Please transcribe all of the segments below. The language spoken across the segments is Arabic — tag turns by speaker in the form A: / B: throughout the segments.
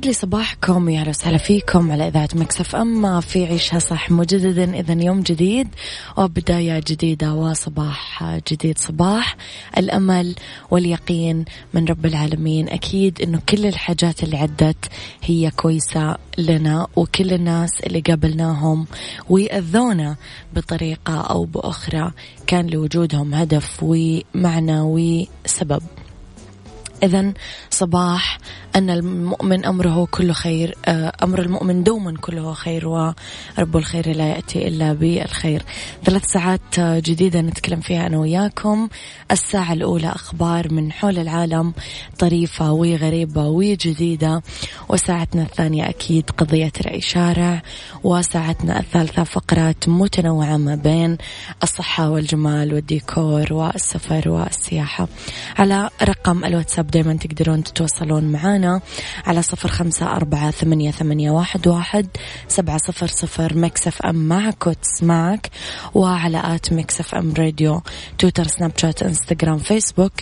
A: يسعد لي صباحكم يا وسهلا فيكم على إذاعة مكسف اما في عيشها صح مجددا اذا يوم جديد وبداية جديدة وصباح جديد صباح. الأمل واليقين من رب العالمين أكيد إنه كل الحاجات اللي عدت هي كويسة لنا وكل الناس اللي قابلناهم وأذونا بطريقة أو بأخرى. كان لوجودهم هدف ومعنى وسبب. إذا صباح أن المؤمن أمره كله خير آه، أمر المؤمن دوما كله خير ورب الخير لا يأتي إلا بالخير. ثلاث ساعات جديدة نتكلم فيها أنا وياكم. الساعة الأولى أخبار من حول العالم طريفة وغريبة وجديدة. وساعتنا الثانية أكيد قضية رأي شارع وساعتنا الثالثة فقرات متنوعة ما بين الصحة والجمال والديكور والسفر والسياحة. على رقم الواتساب دايما تقدرون تتواصلون معنا على صفر خمسة أربعة ثمانية, ثمانية واحد, واحد سبعة صفر صفر Mix FM معك وتسمعك وعلى at Mix FM Radio تويتر سناب شات إنستغرام فيسبوك.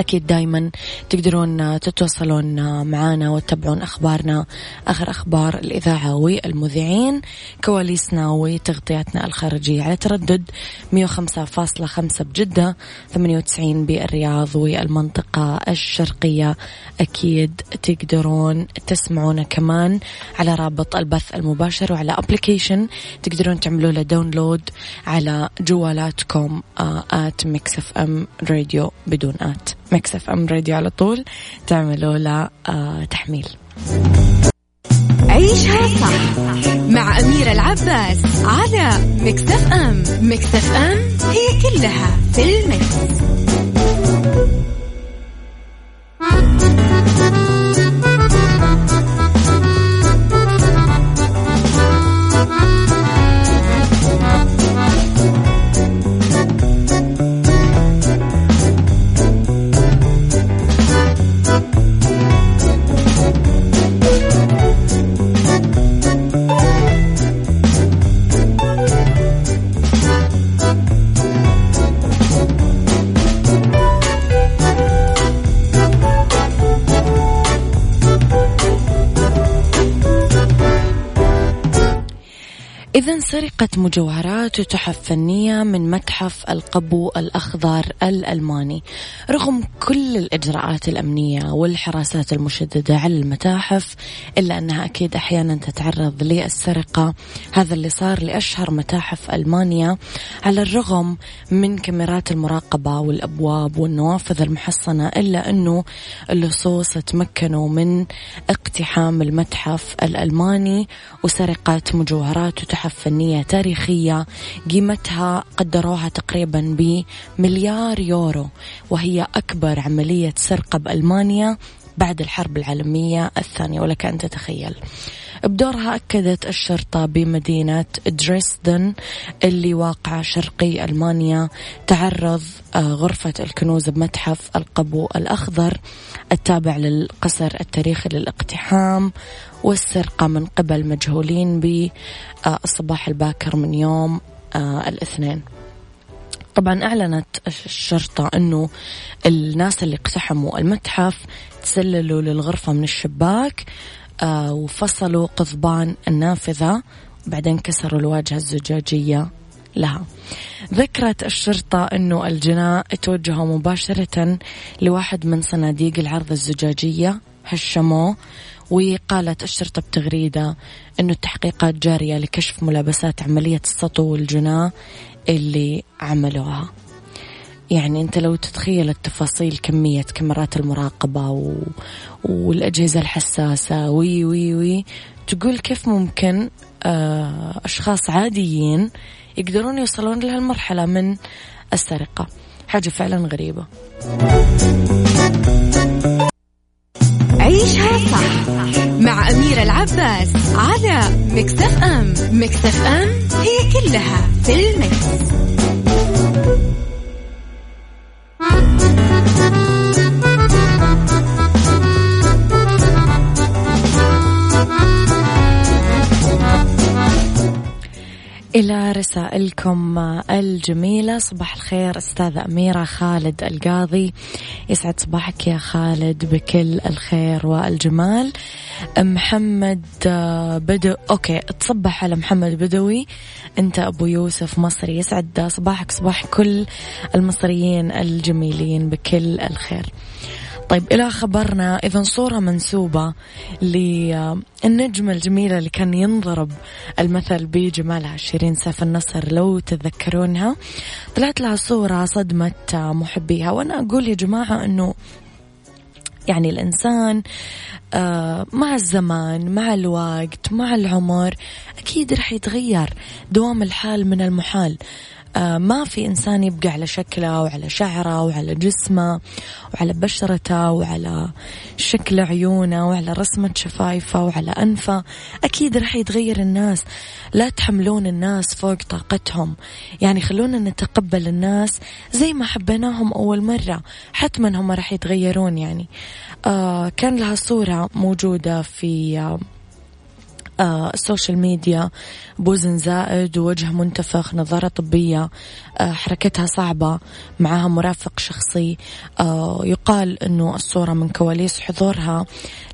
A: أكيد دايما تقدرون تتواصلون معنا وتتابعون أخبارنا. آخر أخبار الإذاعة والمذيعين كواليسنا وتغطياتنا الخارجية على تردد 105.5 بجدة 98 بالرياض والمنطقة الشرقية. أكيد تقدرون تسمعونا كمان على رابط البث المباشر وعلى application. تقدرون تعملوا له download على جوالاتكم at Mix FM Radio بدون at. Mix FM Radio على طول تعملوا له آه تحميل
B: عيشها صح مع أميرة العباس على ام Mix FM هي كلها في ال
A: mix. سرقت مجوهرات وتحف فنية من متحف القبو الأخضر الألماني. رغم كل الإجراءات الأمنية والحراسات المشددة على المتاحف إلا أنها أكيد أحيانا تتعرض للسرقة. هذا اللي صار لأشهر متاحف ألمانيا على الرغم من كاميرات المراقبة والأبواب والنوافذ المحصنة إلا أنه اللصوص تمكنوا من اقتحام المتحف الألماني. وسرقة مجوهرات وتحف متاحف فنية تاريخية قيمتها قدروها تقريبا بمليار يورو وهي أكبر عملية سرقة بألمانيا بعد الحرب العالمية الثانية. ولك أن تتخيل. بدورها أكدت الشرطة بمدينة دريسدن اللي واقعة شرقي ألمانيا تعرض آه، غرفة الكنوز بمتحف القبو الأخضر التابع للقصر التاريخي للاقتحام والسرقة من قبل مجهولين بالصباح الباكر من يوم آه، الاثنين. طبعا أعلنت الشرطة أنه الناس اللي اقتحموا المتحف تسللوا للغرفة من الشباك آه وفصلوا قضبان النافذة بعدين كسروا الواجهة الزجاجية لها. ذكرت الشرطة أنه الجناء توجهوا مباشرة لواحد من صناديق العرض الزجاجية هشموه وقالت الشرطة بتغريدة أنه التحقيقات جارية لكشف ملابسات عملية السطو والجناة اللي عملوها. يعني أنت لو تتخيل التفاصيل كمية كاميرات المراقبة و... والأجهزة الحساسة وي وي وي. تقول كيف ممكن آه، أشخاص عاديين يقدرون يوصلون لهالمرحلة من السرقة. حاجة فعلا غريبة.
B: عيشها صح مع أميرة العباس على مكتف أم. مكتف أم هي كلها في المكس. Thank you.
A: إلى رسائلكم الجميلة. صباح الخير أستاذة أميرة خالد القاضي. يسعد صباحك يا خالد بكل الخير والجمال. محمد بدو أوكي تصبح على محمد بدوي. أنت أبو يوسف مصري. يسعد صباحك صباح كل المصريين الجميلين بكل الخير. طيب إلى خبرنا إذا صورة منسوبة للنجمة الجميلة اللي كان ينضرب المثل بجمالها شيرين سيف النصر لو تتذكرونها طلعت لها صورة صدمت محبيها. وأنا أقول يا جماعة أنه يعني الإنسان آه، مع الزمان مع الوقت مع العمر أكيد رح يتغير دوام الحال من المحال. ما في إنسان يبقى على شكله وعلى شعره وعلى جسمه وعلى بشرته وعلى شكل عيونه وعلى رسمة شفايفه وعلى أنفه. أكيد رح يتغير الناس. لا تحملون الناس فوق طاقتهم. يعني خلونا نتقبل الناس زي ما حبيناهم أول مرة حتما هم رح يتغيرون يعني. آه كان لها صورة موجودة في آه آه السوشيال ميديا بوزن زائد ووجه منتفخ نظارة طبية آه حركتها صعبة معها مرافق شخصي. آه يقال أنه الصورة من كواليس حضورها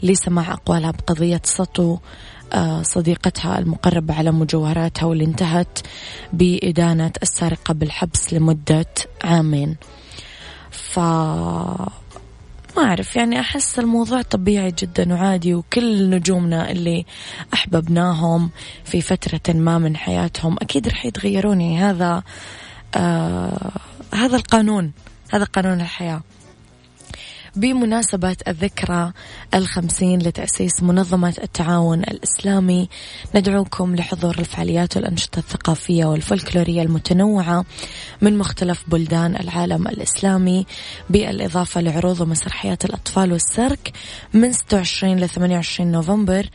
A: لسماع أقوالها بقضية سطو آه صديقتها المقربة على مجوهراتها واللي انتهت بإدانة السارقة بالحبس لمدة عامين. ف ما أعرف يعني أحس الموضوع طبيعي جدا وعادي وكل نجومنا اللي أحببناهم في فترة ما من حياتهم أكيد رح يتغيرون يعني هذا آه هذا القانون هذا قانون الحياة. بمناسبة الذكرى الخمسين لتأسيس منظمة التعاون الإسلامي ندعوكم لحضور الفعاليات والأنشطة الثقافية والفولكلورية المتنوعة من مختلف بلدان العالم الإسلامي بالإضافة لعروض ومسرحيات الأطفال والسيرك من 26 ل 28 نوفمبر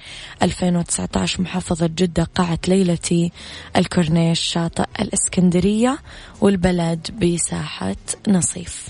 A: 2019 محافظة جدة قاعة ليلتي الكورنيش شاطئ الإسكندرية والبلد بساحة نصيف.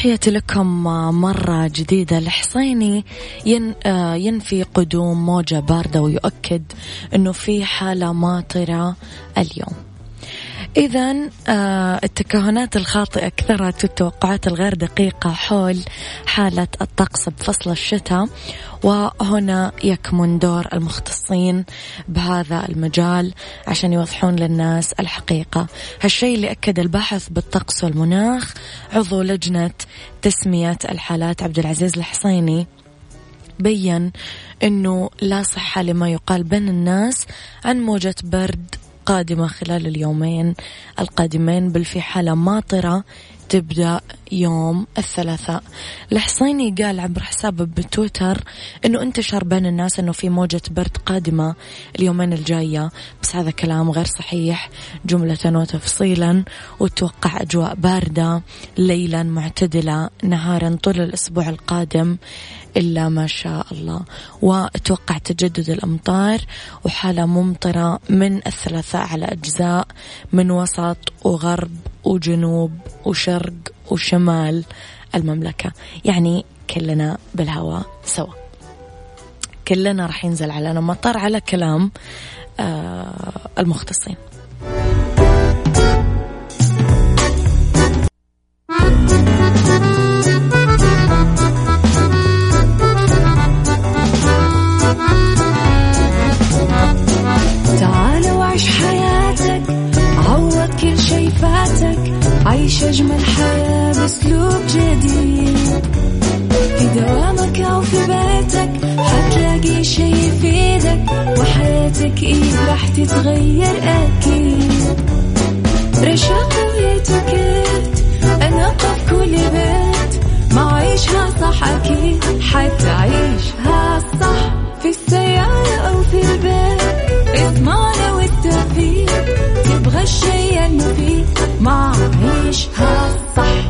A: تحياتي لكم مرة جديدة. الحصيني ين آه، ينفي قدوم موجة باردة ويؤكد أنه في حالة ماطرة اليوم. إذا آه التكهنات الخاطئة كثرت والتوقعات الغير دقيقة حول حالة الطقس بفصل الشتاء وهنا يكمن دور المختصين بهذا المجال عشان يوضحون للناس الحقيقة. هالشيء اللي أكد الباحث بالطقس والمناخ عضو لجنة تسمية الحالات عبد العزيز الحصيني بين إنه لا صحة لما يقال بين الناس عن موجة برد قادمة خلال اليومين القادمين بل في حالة ماطرة تبدأ يوم الثلاثاء. الحصيني قال عبر حسابه بتويتر أنه انتشر بين الناس أنه في موجة برد قادمة اليومين الجاية. بس هذا كلام غير صحيح جملة وتفصيلا. وتوقع أجواء باردة ليلا معتدلة نهارا طول الأسبوع القادم إلا ما شاء الله. وأتوقع تجدد الأمطار وحالة ممطرة من الثلاثاء على أجزاء من وسط وغرب وجنوب وشرق وشمال المملكة. يعني كلنا بالهواء سوا. كلنا راح ينزل علينا مطر على كلام آه المختصين.
C: بأسلوب جديد. في دوامك أو في بيتك حتلاقي شي يفيدك. وحياتك إيه راح تتغير أكيد. رشاق ويتوكيت أنا قف كل بيت. ما عيشها صح أكيد حتعيشها صح. في السيارة أو في البيت إضمعنا والتوفيق. تبغى الشيء المفيد ما عيشها صح.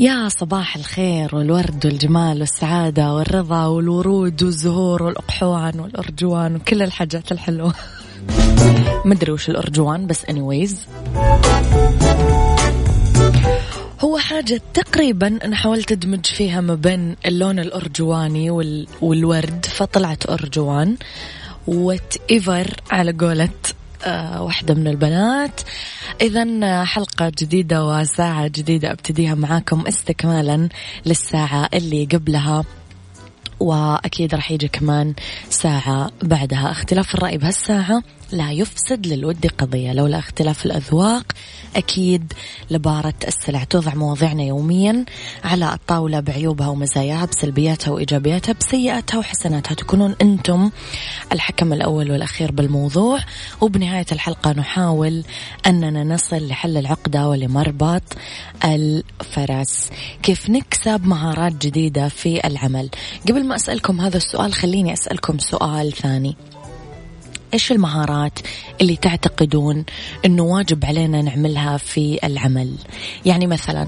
A: يا صباح الخير والورد والجمال والسعادة والرضا والورود والزهور والأقحوان والأرجوان وكل الحاجات الحلوة. مدري وش الأرجوان بس anyways. هو حاجة تقريبا أنا حاولت أدمج فيها ما بين اللون الأرجواني وال... والورد فطلعت أرجوان. whatever على قولة آه، واحدة من البنات. إذا حلقة جديدة وساعة جديدة أبتديها معاكم استكمالا للساعة اللي قبلها وأكيد راح يجي كمان ساعة بعدها. اختلاف الرأي بهالساعة. لا يفسد للود قضية. لولا اختلاف الأذواق أكيد لبارة السلع توضع مواضيعنا يوميا على الطاولة بعيوبها ومزاياها بسلبياتها وإيجابياتها بسيئاتها وحسناتها. تكونون أنتم الحكم الأول والأخير بالموضوع. وبنهاية الحلقة نحاول أننا نصل لحل العقدة ولمربط الفرس. كيف نكسب مهارات جديدة في العمل؟ قبل ما أسألكم هذا السؤال خليني أسألكم سؤال ثاني. إيش المهارات اللي تعتقدون إنه واجب علينا نعملها في العمل؟ يعني مثلا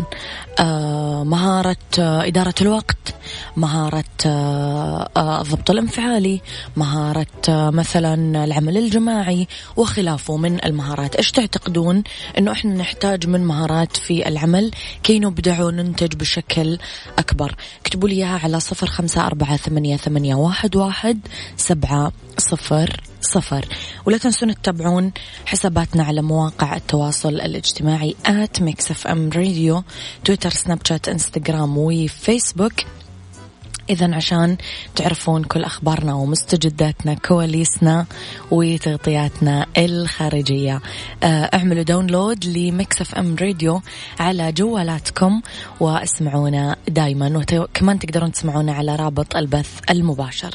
A: آه مهارة آه إدارة الوقت مهارة آه, آه، الضبط الانفعالي مهارة مثلا العمل الجماعي وخلافه من المهارات. إيش تعتقدون أنه إحنا نحتاج من مهارات في العمل كي نبدع وننتج بشكل أكبر؟ اكتبوا لي إياها على صفر خمسة أربعة ثمانية, ثمانية واحد, واحد سبعة صفر صفر. ولا تنسون تتابعون حساباتنا على مواقع التواصل الاجتماعي at Mix FM Radio تويتر سناب شات انستغرام وفيسبوك. إذا عشان تعرفون كل أخبارنا ومستجداتنا كواليسنا وتغطياتنا الخارجية. آه، اعملوا download ل Mix FM Radio على جوالاتكم واسمعونا دايما وكمان تقدرون تسمعونا على رابط البث المباشر.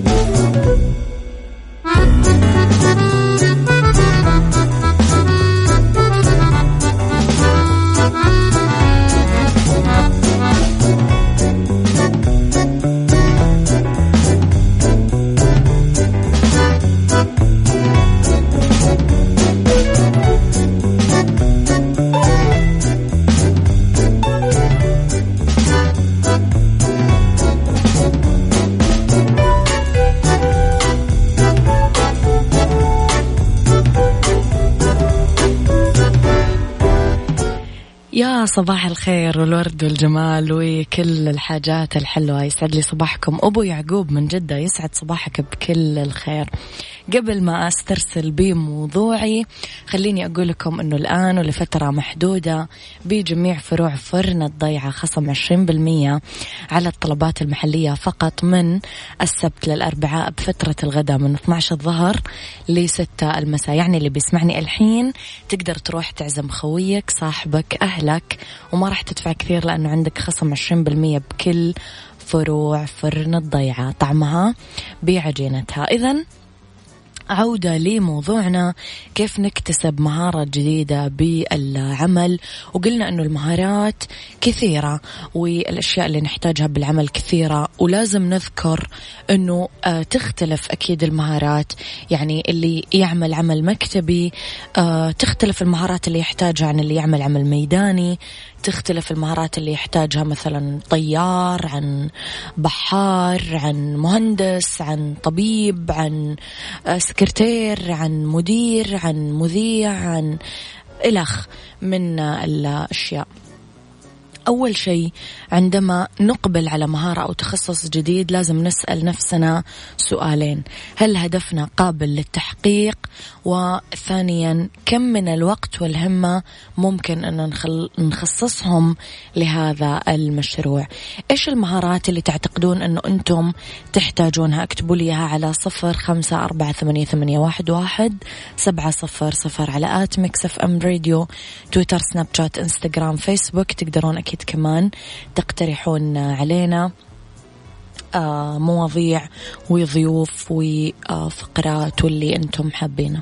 A: يا صباح الخير والورد والجمال وكل الحاجات الحلوة. يسعد لي صباحكم. أبو يعقوب من جدة يسعد صباحك بكل الخير. قبل ما أسترسل بموضوعي خليني أقول لكم أنه الآن ولفترة محدودة بجميع فروع فرن الضيعة خصم 20% على الطلبات المحلية فقط من السبت للأربعاء بفترة الغداء من 12 الظهر ل 6 المساء. يعني اللي بيسمعني الحين تقدر تروح تعزم خويك صاحبك أهلك وما راح تدفع كثير لأنه عندك خصم 20% بكل فروع فرن الضيعة. طعمها بعجينتها إذا عودة لموضوعنا. كيف نكتسب مهارة جديدة بالعمل؟ وقلنا أنه المهارات كثيرة والأشياء اللي نحتاجها بالعمل كثيرة ولازم نذكر أنه آه، تختلف أكيد المهارات. يعني اللي يعمل عمل مكتبي آه، تختلف المهارات اللي يحتاجها عن اللي يعمل عمل ميداني. تختلف المهارات اللي يحتاجها مثلا طيار عن بحار عن مهندس عن طبيب عن آه، سكرتير عن مدير عن مذيع عن إلخ من الأشياء. أول شيء عندما نقبل على مهارة أو تخصص جديد لازم نسأل نفسنا سؤالين. هل هدفنا قابل للتحقيق؟ وثانيا كم من الوقت والهمة ممكن أن نخل... نخصصهم لهذا المشروع؟ إيش المهارات اللي تعتقدون أنه أنتم تحتاجونها؟ اكتبوا لي إياها على صفر خمسة أربعة ثمانية, ثمانية واحد, واحد سبعة صفر صفر على at Mix FM Radio تويتر سناب شات إنستغرام فيسبوك. تقدرون أكيد كمان تقترحون علينا آه، مواضيع وضيوف وفقرات واللي أنتم حابينه.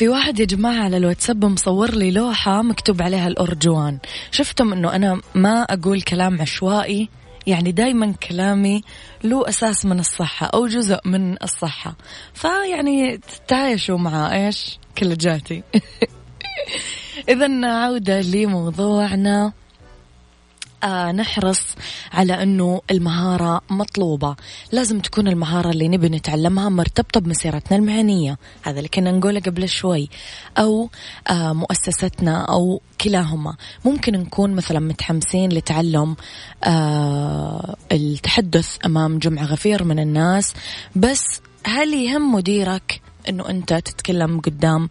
A: في واحد يا جماعة على الواتساب مصور لي لوحة مكتوب عليها الأرجوان. شفتم أنه أنا ما أقول كلام عشوائي يعني دايما كلامي له أساس من الصحة أو جزء من الصحة. فيعني تعايشوا مع إيش؟ كلجاتي إذا عودة لموضوعنا. نحرص على أنه المهارة مطلوبة. لازم تكون المهارة اللي نبي نتعلمها مرتبطة بمسيرتنا المهنية. هذا اللي كنا نقوله قبل شوي. أو آه مؤسستنا أو كلاهما. ممكن نكون مثلا متحمسين لتعلم آه التحدث أمام جمع غفير من الناس. بس هل يهم مديرك إنه أنت تتكلم قدام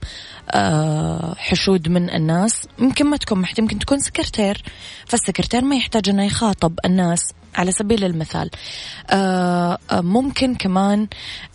A: حشود من الناس. يمكن ما تكون محتاج يمكن تكون سكرتير. فالسكرتير ما يحتاج إنه يخاطب الناس على سبيل المثال. آه، آه، ممكن كمان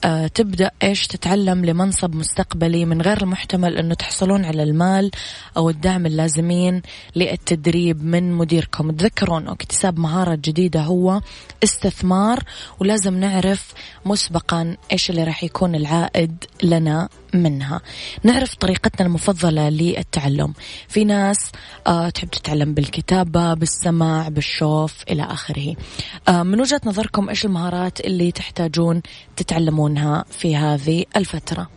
A: آه، تبدأ إيش؟ تتعلم لمنصب مستقبلي من غير المحتمل أنه تحصلون على المال أو الدعم اللازمين للتدريب من مديركم. تذكرون اكتساب مهارة جديدة هو استثمار ولازم نعرف مسبقا إيش اللي راح يكون العائد لنا. منها. نعرف طريقتنا المفضلة للتعلم. في ناس آه تحب تتعلم بالكتابة بالسماع بالشوف إلى آخره. آه من وجهة نظركم إيش المهارات اللي تحتاجون تتعلمونها في هذه الفترة؟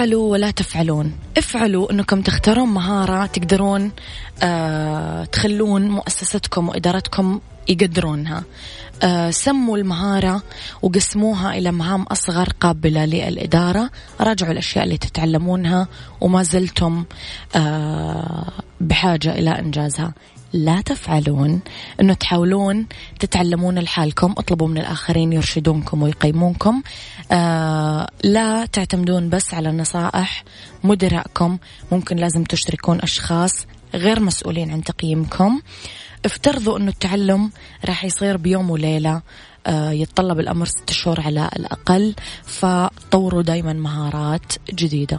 A: افعلوا ولا تفعلون. افعلوا انكم تختارون مهارة تقدرون آه تخلون مؤسستكم وإدارتكم يقدرونها. آه سموا المهارة وقسموها إلى مهام أصغر قابلة للإدارة. راجعوا الأشياء اللي تتعلمونها وما زلتم آه بحاجة إلى إنجازها. لا تفعلون إنه تحاولون تتعلمون لحالكم اطلبوا من الآخرين يرشدونكم ويقيمونكم. لا تعتمدون بس على نصائح مدراءكم ممكن لازم تشتركون أشخاص غير مسؤولين عن تقييمكم. افترضوا إنه التعلم راح يصير بيوم وليلة آه يتطلب الأمر ست شهور على الأقل فطوروا دائما مهارات
B: جديدة.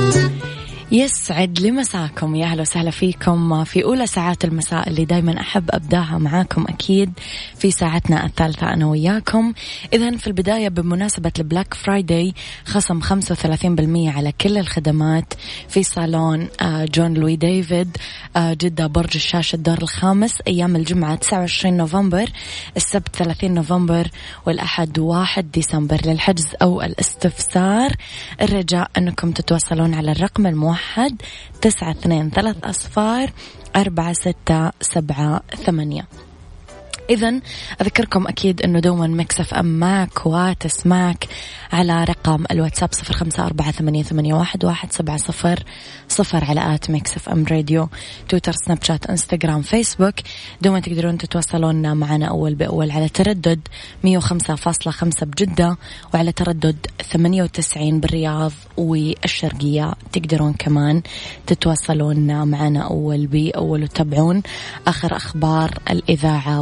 A: يسعد لي مساكم يا أهلا وسهلا فيكم في أولى ساعات المساء اللي دائما أحب أبداها معاكم أكيد في ساعتنا الثالثة أنا وياكم. اذا في البداية بمناسبة ال Black Friday خصم 35% على كل الخدمات في صالون آه، Jean Louis David آه، جدة برج الشاشة الدور الخامس أيام الجمعة 29 نوفمبر السبت 30 نوفمبر والأحد 1 ديسمبر للحجز أو الاستفسار. الرجاء أنكم تتواصلون على الرقم الموحد تسعة اثنين ثلاث أصفار أربعة ستة سبعة ثمانية. إذا أذكركم أكيد أنه دوما مكسف أم معك وتسمعك على رقم الواتساب صفر خمسة أربعة ثمانية, ثمانية واحد, واحد سبعة صفر صفر على at Mix FM Radio تويتر سناب شات إنستغرام فيسبوك. دوما تقدرون تتواصلون معنا أول بأول على تردد مية وخمسة فاصلة خمسة بجدة وعلى تردد ثمانية وتسعين بالرياض والشرقية. تقدرون كمان تتواصلون معنا أول بأول وتتابعون آخر أخبار الإذاعة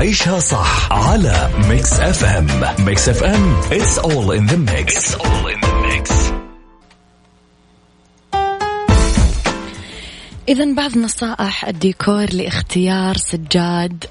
D: عيشها صح على Mix FM Mix FM it's all in the mix. It's all in the mix.
A: إذا بعض نصائح الديكور لإختيار سجاد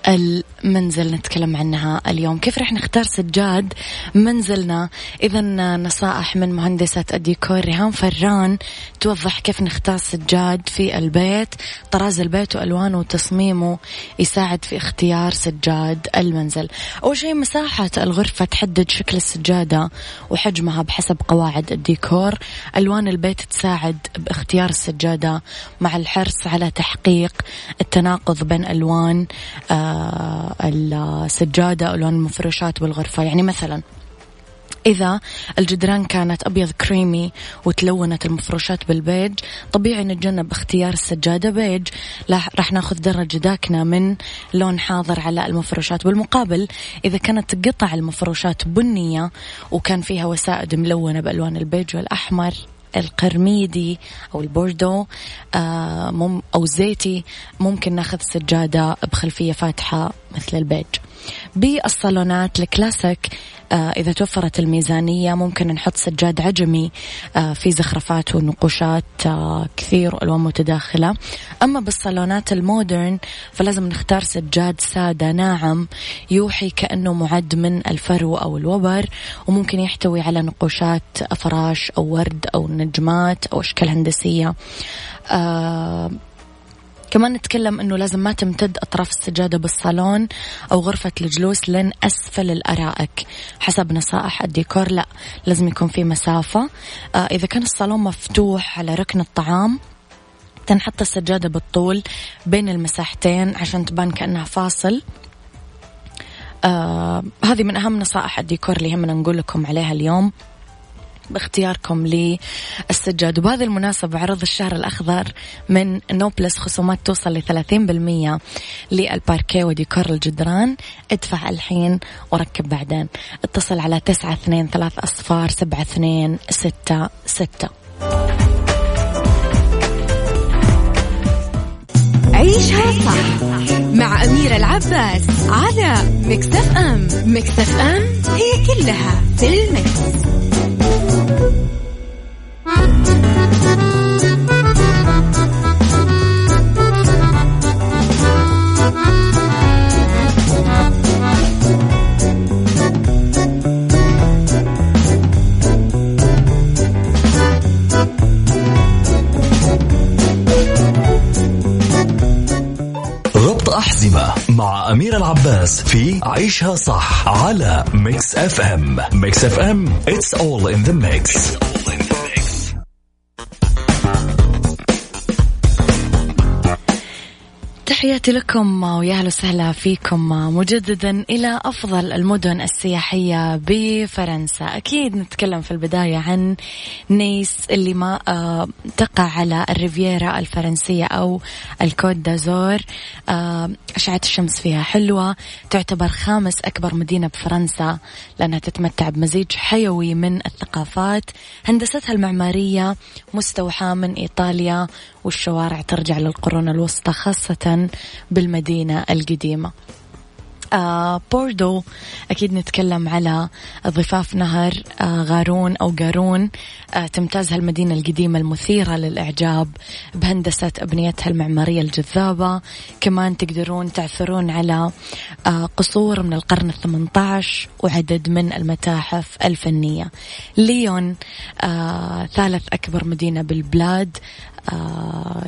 A: المنزل نتكلم عنها اليوم. كيف رح نختار سجاد منزلنا؟ إذا نصائح من مهندسة الديكور ريهام فران توضح كيف نختار سجاد في البيت طراز البيت وألوانه وتصميمه يساعد في اختيار سجاد المنزل. أول شيء مساحة الغرفة تحدد شكل السجادة وحجمها بحسب قواعد الديكور. ألوان البيت تساعد باختيار السجادة مع الحرص على تحقيق التناقض بين ألوان آه السجادة ألوان المفروشات بالغرفة. يعني مثلا إذا الجدران كانت أبيض كريمي وتلونت المفروشات بالبيج طبيعي نتجنب اختيار السجادة بيج. راح ناخذ درجة داكنة من لون حاضر على المفروشات بالمقابل إذا كانت قطع المفروشات بنية وكان فيها وسائد ملونة بألوان البيج والأحمر القرميدي أو البوردو آه، أو زيتي ممكن ناخذ سجادة بخلفية فاتحة مثل البيج. بالصالونات الكلاسيك. آه، إذا توفرت الميزانية ممكن نحط سجاد عجمي آه، في زخرفات ونقوشات آه، كثير وألوان متداخلة. أما بالصالونات المودرن فلازم نختار سجاد سادة ناعم يوحي كأنه معد من الفرو أو الوبر وممكن يحتوي على نقوشات أفراش أو ورد أو نجمات أو أشكال هندسية. كمان نتكلم إنه لازم ما تمتد أطراف السجادة بالصالون أو غرفة الجلوس لين أسفل الأرائك حسب نصائح الديكور. لا لازم يكون في مسافة. آه إذا كان الصالون مفتوح على ركن الطعام تنحط السجادة بالطول بين المساحتين عشان تبان كأنها فاصل. آه هذه من أهم نصائح الديكور اللي يهمنا نقول لكم عليها اليوم. باختياركم للسجاد. وبهذه المناسبة عرض الشهر الأخضر من نوبلس خصومات توصل لثلاثين بالمية للباركيه وديكور الجدران. ادفع الحين وركب بعدين. اتصل على تسعة اثنين ثلاث أصفار سبعة اثنين ستة ستة.
B: عيشها صح مع أميرة العباس على مكتف أم. مكتف أم هي كلها في المكس.
D: مع أميرة العباس في عيشها صح على ميكس اف ام ميكس اف ام it's all in the mix, It's all in the mix.
A: تحياتي لكم ويا أهلا وسهلا فيكم مجددا إلى أفضل المدن السياحية بفرنسا، أكيد نتكلم في البداية عن نيس اللي ما آه، تقع على الريفيرا الفرنسية أو الكوت دازور، آه، أشعة الشمس فيها حلوة، تعتبر خامس أكبر مدينة بفرنسا لأنها تتمتع بمزيج حيوي من الثقافات، هندستها المعمارية مستوحاة من إيطاليا والشوارع ترجع للقرون الوسطى خاصة. بالمدينة القديمة. آه بوردو أكيد نتكلم على ضفاف نهر آه غارون أو قارون. آه تمتاز هالمدينة القديمة المثيرة للإعجاب بهندسة أبنيتها المعمارية الجذابة. كمان تقدرون تعثرون على آه قصور من القرن الثمنة عشر وعدد من المتاحف الفنية. ليون آه ثالث أكبر مدينة بالبلاد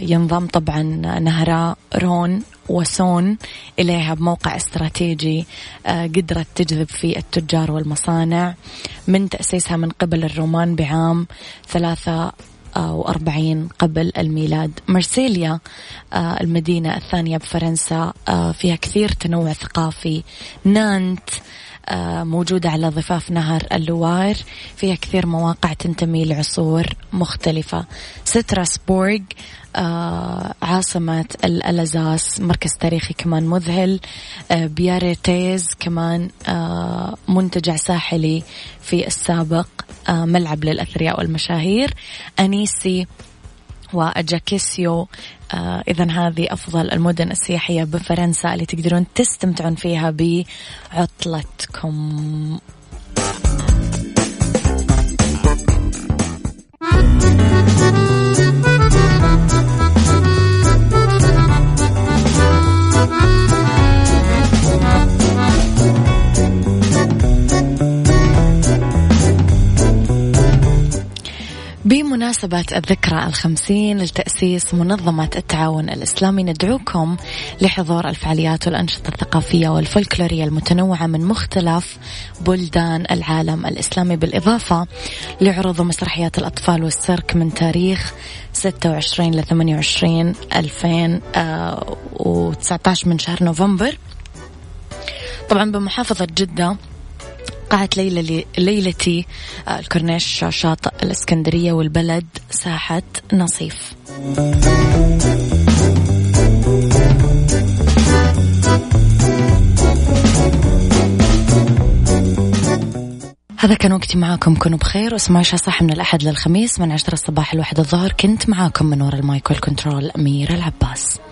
A: ينضم طبعا نهر رون وسون إليها بموقع استراتيجي آه، قدرت تجذب فيه التجار والمصانع من تأسيسها من قبل الرومان بعام ثلاثة وأربعين قبل الميلاد. مرسيليا آه، المدينة الثانية بفرنسا فيها كثير تنوع ثقافي. نانت آه، موجودة على ضفاف نهر اللوار. فيها كثير مواقع تنتمي لعصور مختلفة. ستراسبورغ آه عاصمة الألزاس مركز تاريخي كمان مذهل. آه بياريتيز كمان آه منتجع ساحلي في السابق آه ملعب للأثرياء والمشاهير. أنيسي وأجاكيسيو آه إذا هذه أفضل المدن السياحية بفرنسا اللي تقدرون تستمتعون فيها بعطلتكم. بمناسبة الذكرى الخمسين لتأسيس منظمة التعاون الإسلامي ندعوكم لحضور الفعاليات والأنشطة الثقافية والفولكلورية المتنوعة من مختلف بلدان العالم الإسلامي بالإضافة لعروض ومسرحيات الأطفال والسيرك من تاريخ 26 ل 28 2019 من شهر نوفمبر. طبعا بمحافظة جدة قاعة ليلة ليلتي آه، الكورنيش شاطئ الإسكندرية والبلد ساحة نصيف. هذا كان وقتي معاكم كونوا بخير واسمعوا صح من الأحد للخميس من عشرة الصباح للواحد الظهر. كنت معاكم من وراء ال mic وال control أميرة العباس.